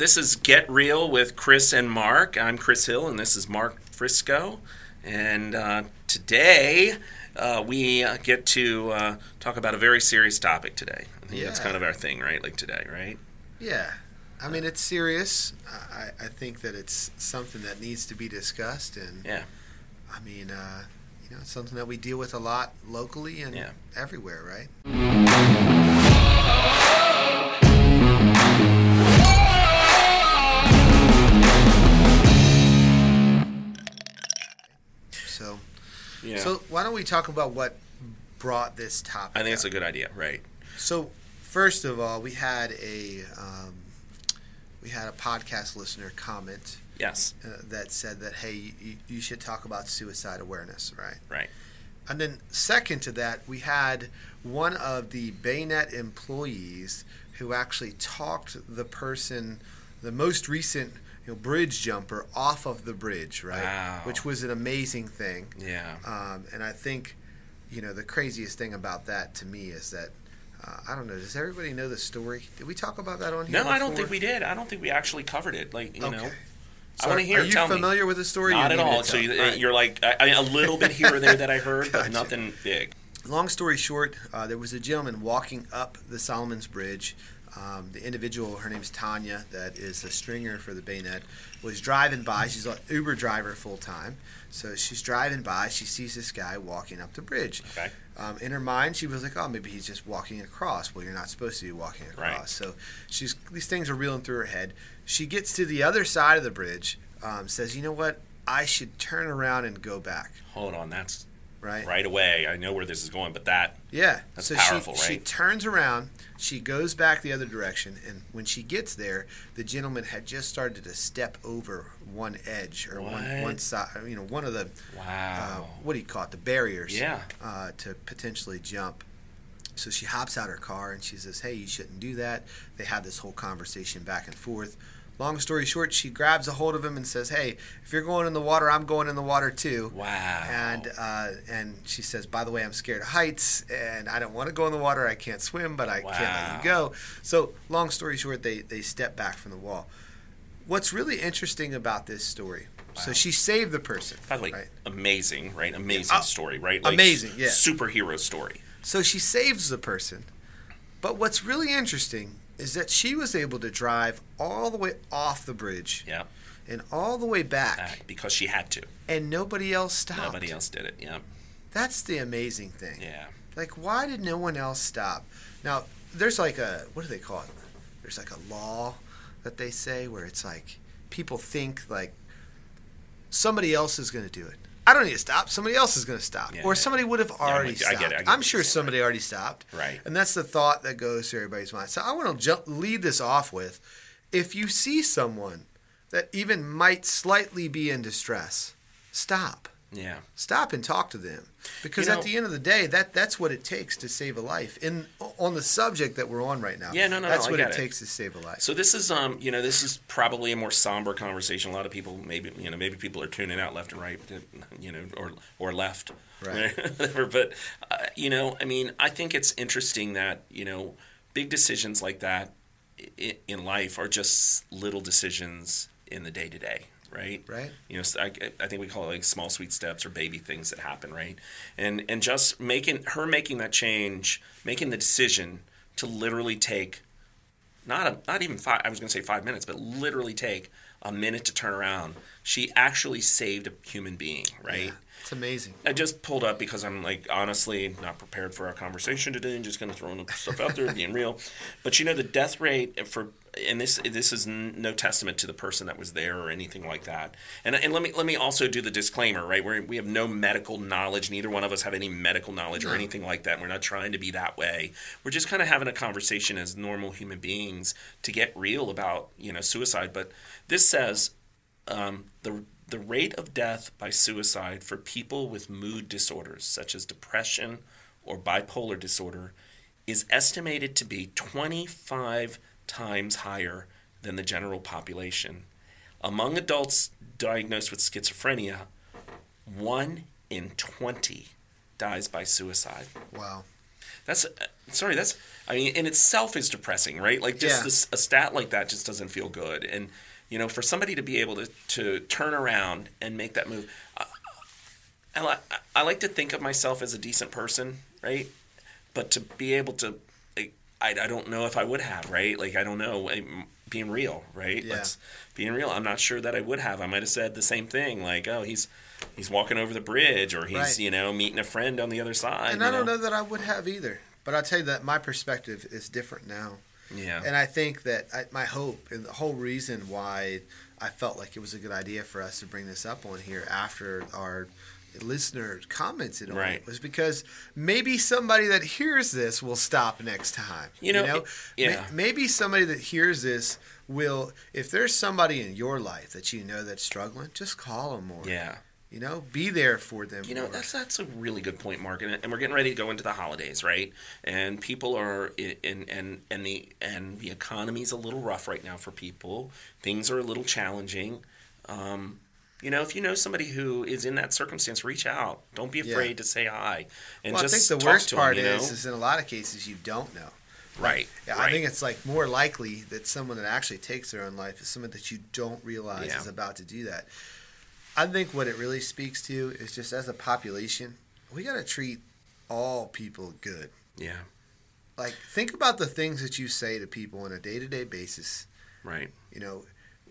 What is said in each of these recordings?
this is Get Real with Chris and Mark. I'm Chris Hill, and this is Mark Frisco. And uh, today uh, we uh, get to uh, talk about a very serious topic today. I think that's kind of our thing, right? Like today, right? Yeah. I mean, it's serious. I, I think that it's something that needs to be discussed. And, Yeah. I mean, uh, you know, it's something that we deal with a lot locally and Yeah. everywhere, right? Yeah. so why don't we talk about what brought this topic? I think it's a good idea, right? So, first of all, we had a um, we had a podcast listener comment Yes. uh, that said that hey, you, you should talk about suicide awareness, right? Right. And then second to that, we had one of the BayNet employees who actually talked the person, the most recent you know, bridge jumper off of the bridge, right? Wow. Which was an amazing thing. Yeah. Um, and I think, you know, the craziest thing about that to me is that uh, I don't know. Does everybody know the story? Did we talk about that on here? No, I don't think we did. I don't think we actually covered it. Like you know, Okay. I want to hear. Are you Tell me. familiar with the story? Not at all. So you, right. you're like I, I- a little bit here or there that I heard, but nothing big. Long story short, uh, there was a gentleman walking up the Solomons Bridge. Um, the individual, her name's Tanya, that is a stringer for the BayNet, was driving by. She's an Uber driver full time. So she's driving by. She sees this guy walking up the bridge. Okay. Um, in her mind, she was like, "Oh, maybe he's just walking across." Well, you're not supposed to be walking across. Right. So she's these things are reeling through her head. She gets to the other side of the bridge. Um, says, "You know what? I should turn around and go back." Hold on, that's Right. right away. I know where this is going, but that Yeah. That's so powerful, she, She turns around, she goes back the other direction, and when she gets there, the gentleman had just started to step over one edge or one What? one side, you know, one of the uh, wow. what do you call it, the barriers, Yeah. uh, to potentially jump. So she hops out her car and she says, "Hey, you shouldn't do that." They have this whole conversation back and forth. Long story short, she grabs a hold of him and says, "Hey, if you're going in the water, I'm going in the water too." wow. And uh, and she says, "By the way, I'm scared of heights, and I don't want to go in the water. I can't swim, but I can't let you go." So, long story short, they they step back from the wall. What's really interesting about this story? So she saved the person. by the way, right? amazing, right? Amazing Uh, story, right? amazing, yeah. Superhero story. So she saves the person. But what's really interesting is that she was able to drive all the way off the bridge Yeah. and all the way back, Back because she had to. and nobody else stopped. Nobody else did it. Yeah. That's the amazing thing. Yeah. Like, why did no one else stop? Now, there's like a what do they call it? There's like a law that they say where it's like people think like somebody else is going to do it. I don't need to stop. Somebody else is going to stop, Yeah, or yeah. somebody would have already with you. I stopped. get it, I I'm sure somebody already stopped, Right. and that's the thought that goes through everybody's mind. So I want to jump, lead this off with: if you see someone that even might slightly be in distress, stop Yeah. stop and talk to them because You know- at the end of the day that that's what it takes to save a life in on the subject that we're on right now Yeah, no, no, that's no, what it it. takes to save a life So this is, um, you know, this is probably a more somber conversation. A lot of people, maybe, you know, maybe people are tuning out left and right, you know, or or left, Right. But uh, you know, I mean, I think it's interesting that you know, big decisions like that in life are just little decisions in the day to day, right? right. You know I, I think we call it like small sweet steps or baby things that happen right? And and just making her making that change making the decision to literally take not a, not even five i was going to say five minutes but literally take a minute to turn around she actually saved a human being right? Yeah, it's amazing I just pulled up because I'm like honestly not prepared for our conversation today and just kind of throwing stuff out there, being real. But you know the death rate for and this this is no testament to the person that was there or anything like that. And and let me let me also do the disclaimer, right? Where we have no medical knowledge. Neither one of us have any medical knowledge or anything like that. We're not trying to be that way. We're just kind of having a conversation as normal human beings to get real about you know suicide. But this says um, the the rate of death by suicide for people with mood disorders such as depression or bipolar disorder is estimated to be 25 times higher than the general population. Among adults diagnosed with schizophrenia, 1 in 20 dies by suicide. wow That's uh, sorry. That's I mean, in itself is depressing, right? Like just Yeah. this, a stat like that just doesn't feel good. And you know, for somebody to be able to to turn around and make that move, I, I, I like to think of myself as a decent person, right? But to be able to, like, I, I don't know if I would have, right? Like I don't know, being real, right? Yeah. Let's being real. I'm not sure that I would have. I might have said the same thing, like, oh, he's. He's walking over the bridge, or he's Right. you know meeting a friend on the other side. And I don't know that I would have either. But I'll tell you that my perspective is different now. Yeah, And I think that I, my hope and the whole reason why I felt like it was a good idea for us to bring this up on here after our listener commented on Right. it was because maybe somebody that hears this will stop next time. You know, it- May- yeah. maybe somebody that hears this will, if there's somebody in your life that you know that's struggling, just call them more. yeah. You know, be there for them. You know, more. that's that's a really good point, Mark. And, and we're getting ready to go into the holidays, right? And people are in and and the and the economy's a little rough right now for people. Things are a little challenging. Um, you know, if you know somebody who is in that circumstance, reach out. Don't be Yeah. afraid to say hi. And well, I just think the worst part you know? is, is in a lot of cases you don't know. right. Yeah, right. I think it's like more likely that someone that actually takes their own life is someone that you don't realize Yeah. is about to do that. I think what it really speaks to is just as a population, we got to treat all people good. yeah. Like think about the things that you say to people on a day-to-day basis, Right. you know,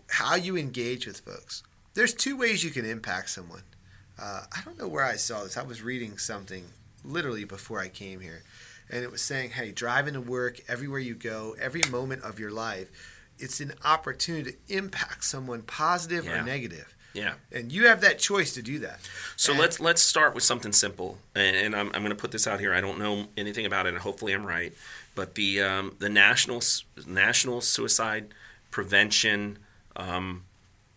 how you engage with folks. There's two ways you can impact someone. Uh, I don't know where I saw this. I was reading something literally before I came here, and it was saying, "Hey, driving to work, everywhere you go, every moment of your life, it's an opportunity to impact someone positive Yeah. or negative, Yeah. and you have that choice to do that." So And- let's let's start with something simple, and, and I'm, I'm going to put this out here. I don't know anything about it, and hopefully I'm right. But the um, the national national suicide prevention um,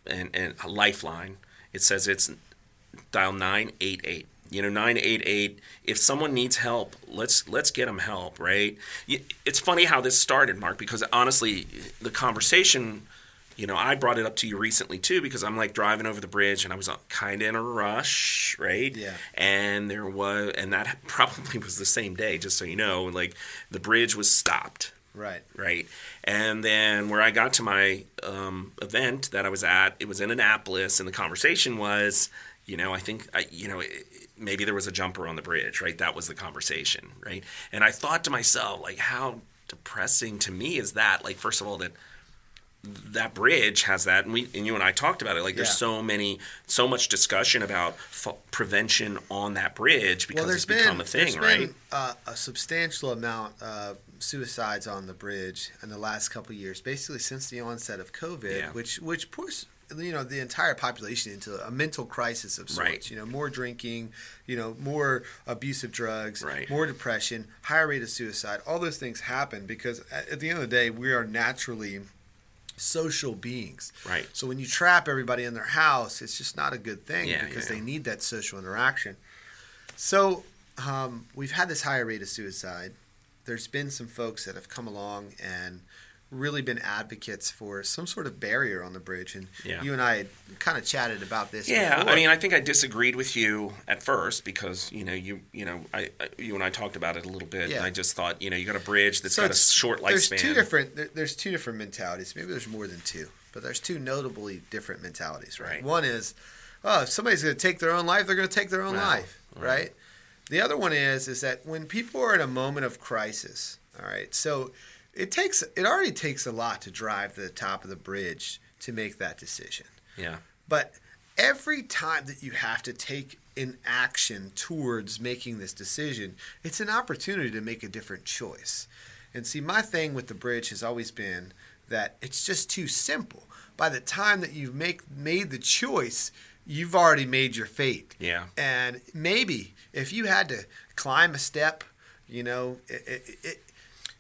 and and lifeline. It says it's dial nine eight eight. You know, nine eight eight. If someone needs help, let's let's get them help. Right? It's funny how this started, Mark, because honestly, the conversation you know, I brought it up to you recently too because I'm like driving over the bridge and I was kind of in a rush, right? Yeah. And there was, and that probably was the same day, just so you know, like the bridge was stopped, Right. right? And then where I got to my um, event that I was at, it was in Annapolis, and the conversation was, you know, I think, I, you know, it, maybe there was a jumper on the bridge, right? That was the conversation, right? And I thought to myself, like, how depressing to me is that? Like, first of all, that that bridge has that, and we and you and I talked about it. Like, there's Yeah. so many, so much discussion about f- prevention on that bridge because well, it's become a thing, there's right? been, uh, a substantial amount of suicides on the bridge in the last couple of years, basically since the onset of COVID, Yeah. which which pushed you know the entire population into a mental crisis of sorts. Right. You know, more drinking, you know, more abusive drugs, Right. more depression, higher rate of suicide. All those things happen because at, at the end of the day, we are naturally social beings. Right. So when you trap everybody in their house, it's just not a good thing Yeah, because yeah. they need that social interaction. So um, we've had this higher rate of suicide. There's been some folks that have come along and really been advocates for some sort of barrier on the bridge, and Yeah. you and I kind of chatted about this. Yeah, before. I mean, I think I disagreed with you at first because you know you you know I, I you and I talked about it a little bit. Yeah. And I just thought you know you got a bridge that's got a short There's two different. There, there's two different mentalities. Maybe there's more than two, but there's two notably different mentalities. Right. Right. One is, oh, if somebody's going to take their own life, they're going to take their own Wow. life. Right. The other one is is that when people are in a moment of crisis. All right. So it takes it already takes a lot to drive to the top of the bridge to make that decision. yeah, But every time that you have to take an action towards making this decision, it's an opportunity to make a different choice. And see, my thing with the bridge has always been that it's just too simple. By the time that you've make, made the choice, you've already made your fate. yeah, And maybe if you had to climb a step, you know, it, it, it,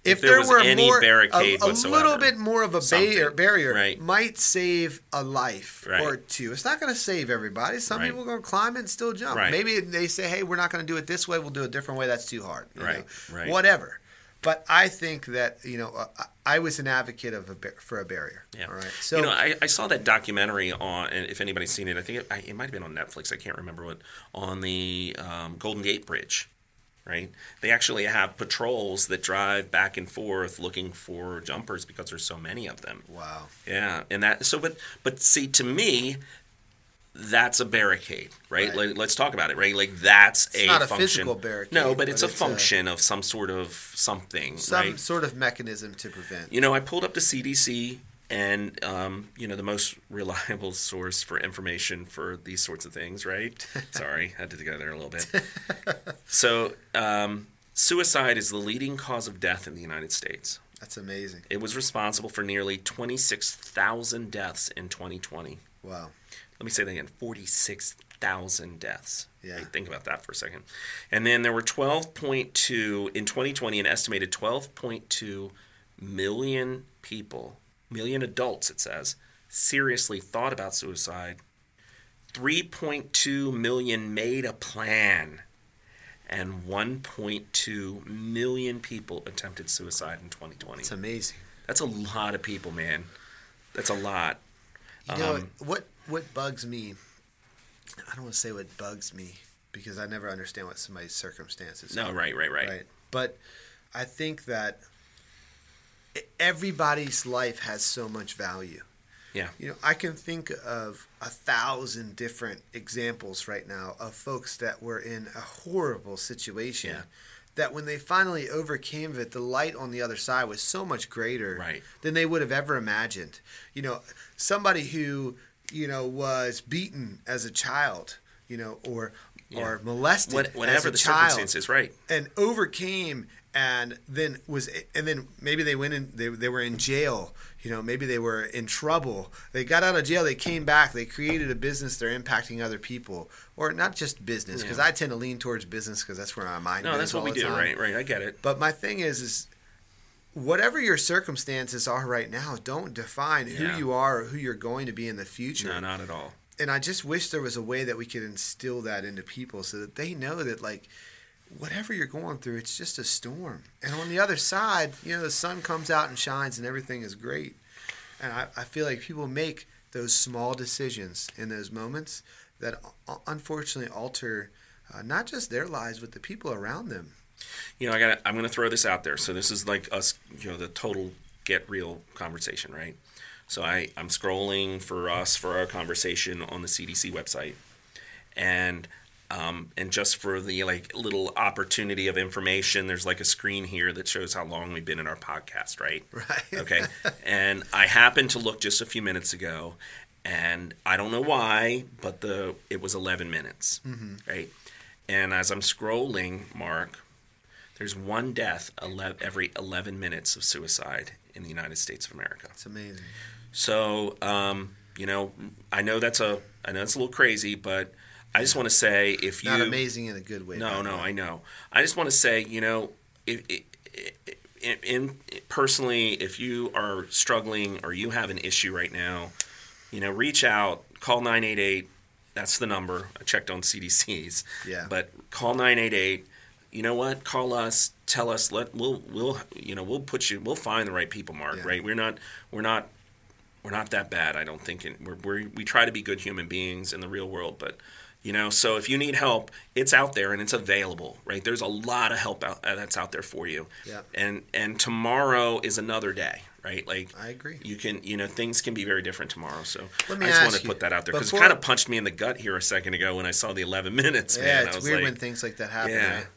if, there there, were any more, barricade a, a little bit more of a something, barrier, barrier right. might save a life Right. or two. It's not going to save everybody. Some Right. people are going to climb it and still jump. Maybe they say, "Hey, we're not going to do it this way. We'll do it a different way. That's too hard." you Right, know? right. Whatever. But I think that you know, uh, I I was an advocate of a bar- for a barrier. yeah. All right. So you know, I, I saw that documentary on, and if anybody's seen it, I think it, I, it might have been on Netflix. I can't remember what on the um, Golden Gate Bridge. Right? They actually have patrols that drive back and forth looking for jumpers because there's so many of them. Wow. Yeah, and that so but but see to me that's a barricade, right? Right. Like, let's talk about it, right? Like that's It's a not a function. physical barricade, No, but it's but a it's a- function of some sort of something, Some right? sort of mechanism to prevent. You know, I pulled up the CDC, and um, you know, the most reliable source for information for these sorts of things, right? Sorry, I had to go there a little bit. so, um, suicide is the leading cause of death in the United States. That's amazing. It was responsible for nearly 26,000 deaths in 2020. Wow. Let me say that again 46,000 deaths. Yeah. Think about that for a second. And then there were 12.2, in 2020, an estimated 12.2 million people, million adults, it says, seriously thought about suicide. 3.2 million made a plan. And 1.2 million people attempted suicide in 2020. It's amazing. That's a lot of people, man. That's a lot. You know Um, what? What bugs me? I don't want to say what bugs me because I never understand what somebody's circumstances. No, are, right, right, right. right. But I think that everybody's life has so much value. Yeah. You know, I can think of a thousand different examples right now of folks that were in a horrible situation. Yeah. That when they finally overcame it, the light on the other side was so much greater Right. than they would have ever imagined. You know, somebody who you know was beaten as a child, you know, or or molested What, as whatever a the child, circumstances, right? and overcame and then was and then maybe they went in they, they were in jail you know maybe they were in trouble they got out of jail they came back they created a business they're impacting other people or not just business because Yeah. i tend to lean towards business because that's where my mind is. No, that's what we do, time. right? Right. I get it. but my thing is is whatever your circumstances are right now don't define who you are or who you're going to be in the future No, not at all. and I just wish there was a way that we could instill that into people so that they know that like whatever you're going through, it's just a storm. And on the other side, you know, the sun comes out and shines and everything is great. And I, I feel like people make those small decisions in those moments that uh, unfortunately alter uh, not just their lives but the people around them. You know, I got. I'm going to throw this out there. So this is like us, you know, the total get real conversation, right? So I I'm scrolling for us for our conversation on the CDC website, and um, and just for the like little opportunity of information, there's like a screen here that shows how long we've been in our podcast, right? Right. Okay. and I happened to look just a few minutes ago, and I don't know why, but the it was 11 minutes, right? And as I'm scrolling, Mark, there's one death 11, every 11 minutes of suicide in the United States of America. It's amazing. So, um, you know, I know that's a I know it's a little crazy, but I just want to say if you Not amazing in a good way. no, no, way. I know. I just want to say, you know, if, in, in personally, if you are struggling or you have an issue right now, you know, reach out, call nine eight eight. That's the number. I checked on CDC's. Yeah. But call nine eight eight. You know what? Call us. Tell us. Let we'll we'll you know we'll put you. We'll find the right people, Mark. Yeah. Right? We're not we're not we're not that bad. I don't think. And we're, we're we try to be good human beings in the real world, but you know. So if you need help, it's out there and it's available. Right? There's a lot of help out uh, that's out there for you. Yeah. And and tomorrow is another day. Right? Like I agree. you can you know things can be very different tomorrow. So I just want to put that out there because it kind of punched me in the gut here a second ago when I saw the 11 minutes. Yeah, man. It's weird like, when things like that happen. Yeah. Right?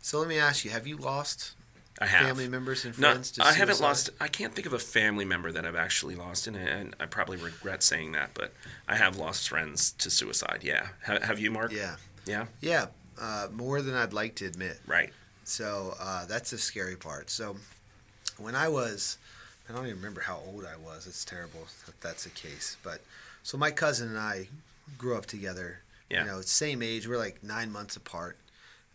So let me ask you: Have you lost I have family members and No, friends? to I haven't suicide? lost. I can't think of a family member that I've actually lost, and, and I probably regret saying that, but I have lost friends to suicide. Yeah, ha, have you, Mark? Yeah, Yeah. yeah, uh, more than I'd like to admit. Right. So uh, that's the scary part. So when I was, I don't even remember how old I was. It's terrible that that's the case. But so my cousin and I grew up together. Yeah. You know, same age. We're like nine months apart.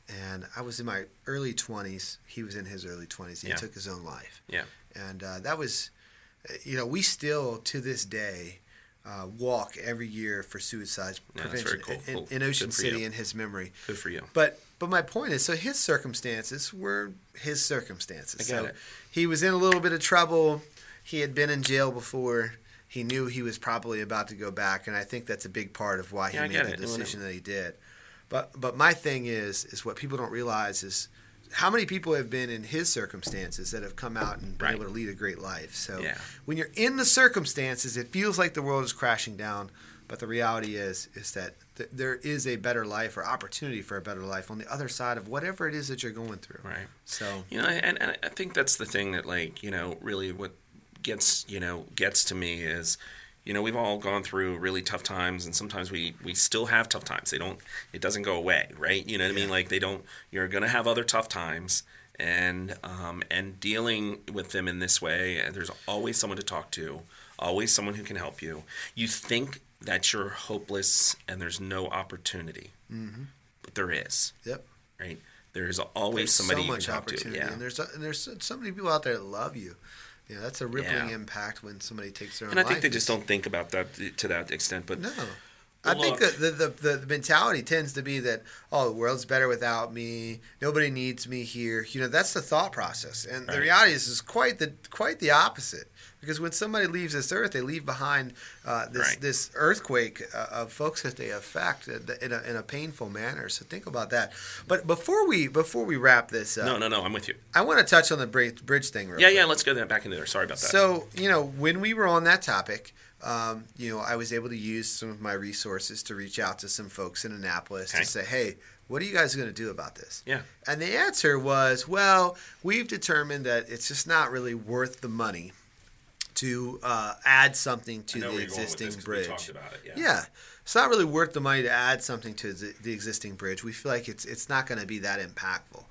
And I was in my early 20s. He was in his early 20s. He Yeah. took his own life. Yeah. And uh, that was, you know, we still to this day uh, walk every year for suicide Yeah, prevention cool. in, Cool. in Ocean City you. in his memory. Good for you. But but my point is, so his circumstances were his circumstances. I get so it. he was in a little bit of trouble. He had been in jail before. He knew he was probably about to go back, and I think that's a big part of why he Yeah, made the. Decision that he did. But but my thing is is what people don't realize is how many people have been in his circumstances that have come out and been Right. able to lead a great life. So Yeah. when you're in the circumstances, it feels like the world is crashing down. But the reality is is that th- there is a better life or opportunity for a better life on the other side of whatever it is that you're going through. Right. So You know, and, and I think that's the thing that, like, you know, really what gets, you know, gets to me is, you know, we've all gone through really tough times, and sometimes we we still have tough times. They don't, it doesn't go away, right? You know what I mean? Like, they don't. You're gonna have other tough times, and um, and dealing with them in this way, there's always someone to talk to, always someone who can help you. You think that you're hopeless and there's no opportunity, mm-hmm. but there is, yep. right? There's always There's somebody so you much can talk to. Yeah. and there's and there's so many people out there that love you. Know, that's a rippling Yeah. impact when somebody takes their own life. And I think they just don't think about that to that extent. But No. I think that the, the, the mentality tends to be that, oh, the world's better without me. Nobody needs me here. You know, that's the thought process. And the reality is, is quite the quite the opposite. Because when somebody leaves this earth, they leave behind uh, this Right. this earthquake uh, of folks that they affect in a, in a painful manner. So think about that. But before we before we wrap this up, no, no, no, I'm with you. I want to touch on the bridge, bridge thing. Real Yeah, quick. yeah. Let's go back into there. Sorry about that. So, you know, when we were on that topic, um, you know, I was able to use some of my resources to reach out to some folks in Annapolis Okay. to say, hey, what are you guys going to do about this? Yeah. And the answer was, well, we've determined that it's just not really worth the money to uh, add something to the existing bridge. it. Yeah, it's not really worth the money to add something to the, the existing bridge. We feel like it's it's not going to be that impactful.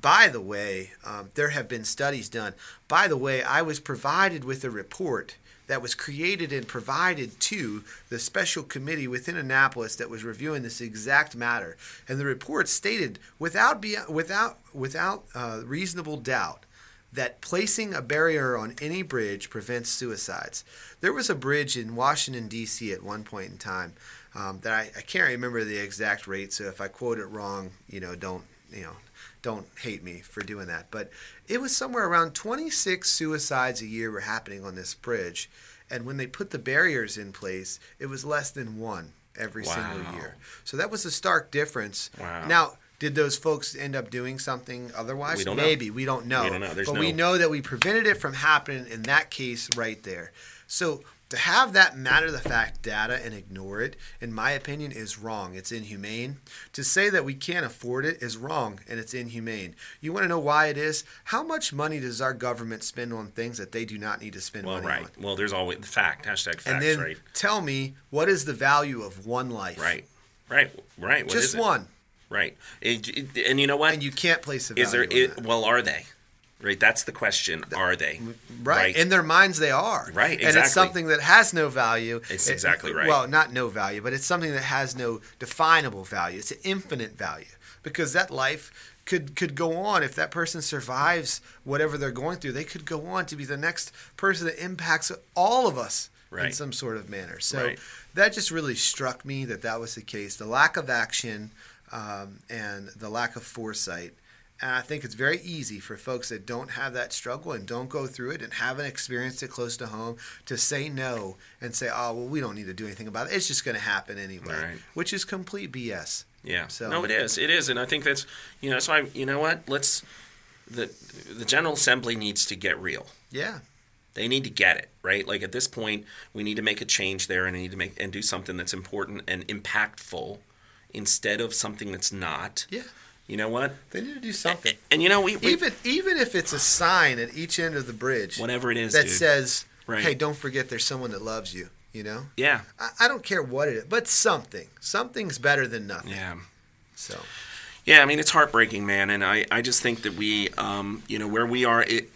By the way, um, there have been studies done. By the way, I was provided with a report that was created and provided to the special committee within Annapolis that was reviewing this exact matter, and the report stated without be, without without uh, reasonable doubt that placing a barrier on any bridge prevents suicides. There was a bridge in Washington, D.C. at one point in time um, that I, I can't remember the exact rate, so if I quote it wrong, you know, don't, you know, don't hate me for doing that. But it was somewhere around 26 suicides a year were happening on this bridge. And when they put the barriers in place, it was less than one every single year. So that was a stark difference. Wow. Now, did those folks end up doing something otherwise? We don't know. Maybe. We don't know. We don't know. There's but we know that we prevented it from happening in that case right there. So to have that matter the fact data and ignore it, in my opinion, is wrong. It's inhumane. To say that we can't afford it is wrong and it's inhumane. You want to know why it is? How much money does our government spend on things that they do not need to spend on? Well, money right. on? Well, there's always the fact. Hashtag facts. And then right. tell me what is the value of one life? Right. Right. Right. What Just one. Right. It- it- and you know what? And you can't place a value is there? It, well, are they? Right. That's the question. Are they? Right. In their minds, they are. Right, And it's something that has no value. It's It- exactly right. Well, not no value, but it's something that has no definable value. It's an infinite value because that life could could go on if that person survives whatever they're going through. They could go on to be the next person that impacts all of us in some sort of manner. So Right. that just really struck me that that was the case. The lack of action um, and the lack of foresight. And I think it's very easy for folks that don't have that struggle and don't go through it and haven't experienced it close to home to say no and say, oh, well, we don't need to do anything about it. It's just going to happen anyway, Right. which is complete BS. Yeah. So- no, it is. It is, and I think that's you know that's why you know what let's the the General Assembly needs to get real. Yeah. They need to get it right. Like at this point, we need to make a change there, and need to make and do something that's important and impactful instead of something that's not. Yeah. You know what? They need to do something. And you know we, we Even even if it's a sign at each end of the bridge whatever it is, that dude. says, Right. hey, don't forget there's someone that loves you, you know? yeah, I, I don't care what it is, but something. Something's better than nothing. yeah. So, Yeah, I mean it's heartbreaking, man, and I, I just think that we, um, you know, where we are, it,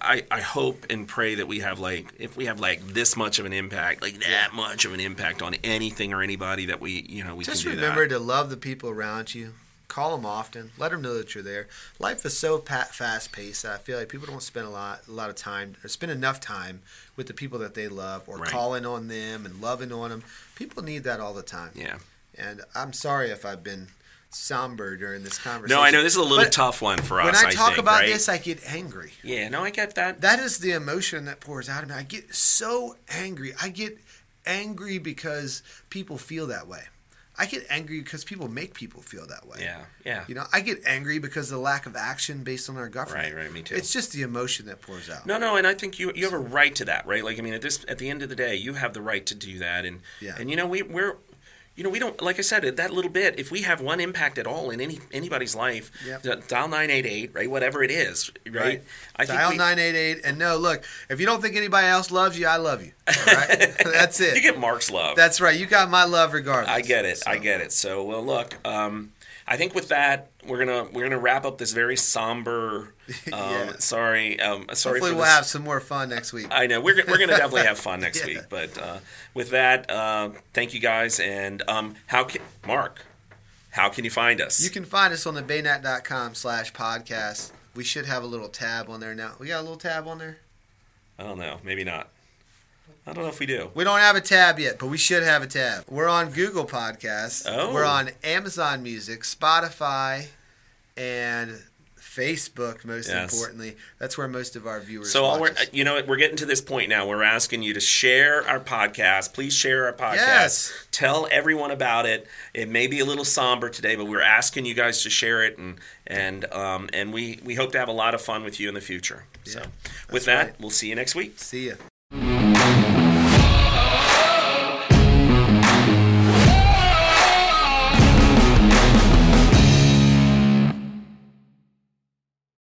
I, I hope and pray that we have like, if we have like this much of an impact, like that much of an impact on anything or anybody that we, you know, we Just can do remember to love the people around you. Call them often. Let them know that you're there. Life is so fast paced that I feel like people don't spend a lot, a lot of time or spend enough time with the people that they love or Right. calling on them and loving on them. People need that all the time. Yeah. And I'm sorry if I've been somber during this conversation. No, I know this is a little But tough one for us. When. I talk think, about right? this, I get angry. yeah, no, I get that. That is the emotion that pours out of me. I get so angry. I get angry because people feel that way. I get angry because people make people feel that way. Yeah, yeah. You know, I get angry because of the lack of action based on our government. Right, right, me too. It's just the emotion that pours out. No, no, and I think you you have a right to that, right? Like, I mean, at this at the end of the day, you have the right to do that, and Yeah. and you know we we're. You know, we don't like I said that little bit. If we have one impact at all in any anybody's life, Yep. dial nine eight eight, right? Whatever it is, right? I Dial nine eight eight and no, look, if you don't think anybody else loves you, I love you. All right, that's it. You get Mark's love. That's right. You got my love regardless. I get it. I get it. So, well, look, um, I think with that, we're gonna we're gonna wrap up this very somber. Um, Yeah. Sorry, um, sorry Hopefully, we'll this. have some more fun next week. I know we're we're gonna definitely have fun next Yeah. week. But uh, with that, uh, thank you guys. And um, how can Mark? How can you find us? You can find us on the baynet.com slash podcast. We should have a little tab on there now. We got a little tab on there? I don't know. Maybe not. I don't know if we do. We don't have a tab yet, but we should have a tab. We're on Google Podcasts. Oh. We're on Amazon Music, Spotify, and Facebook, most Yes. importantly. That's where most of our viewers So all we're, you know, we're getting to this point now. We're asking you to share our podcast. Please share our podcast. Yes. Tell everyone about it. It may be a little somber today, but we're asking you guys to share it, and and um, and we we hope to have a lot of fun with you in the future. so, with that, right. we'll see you next week. See ya.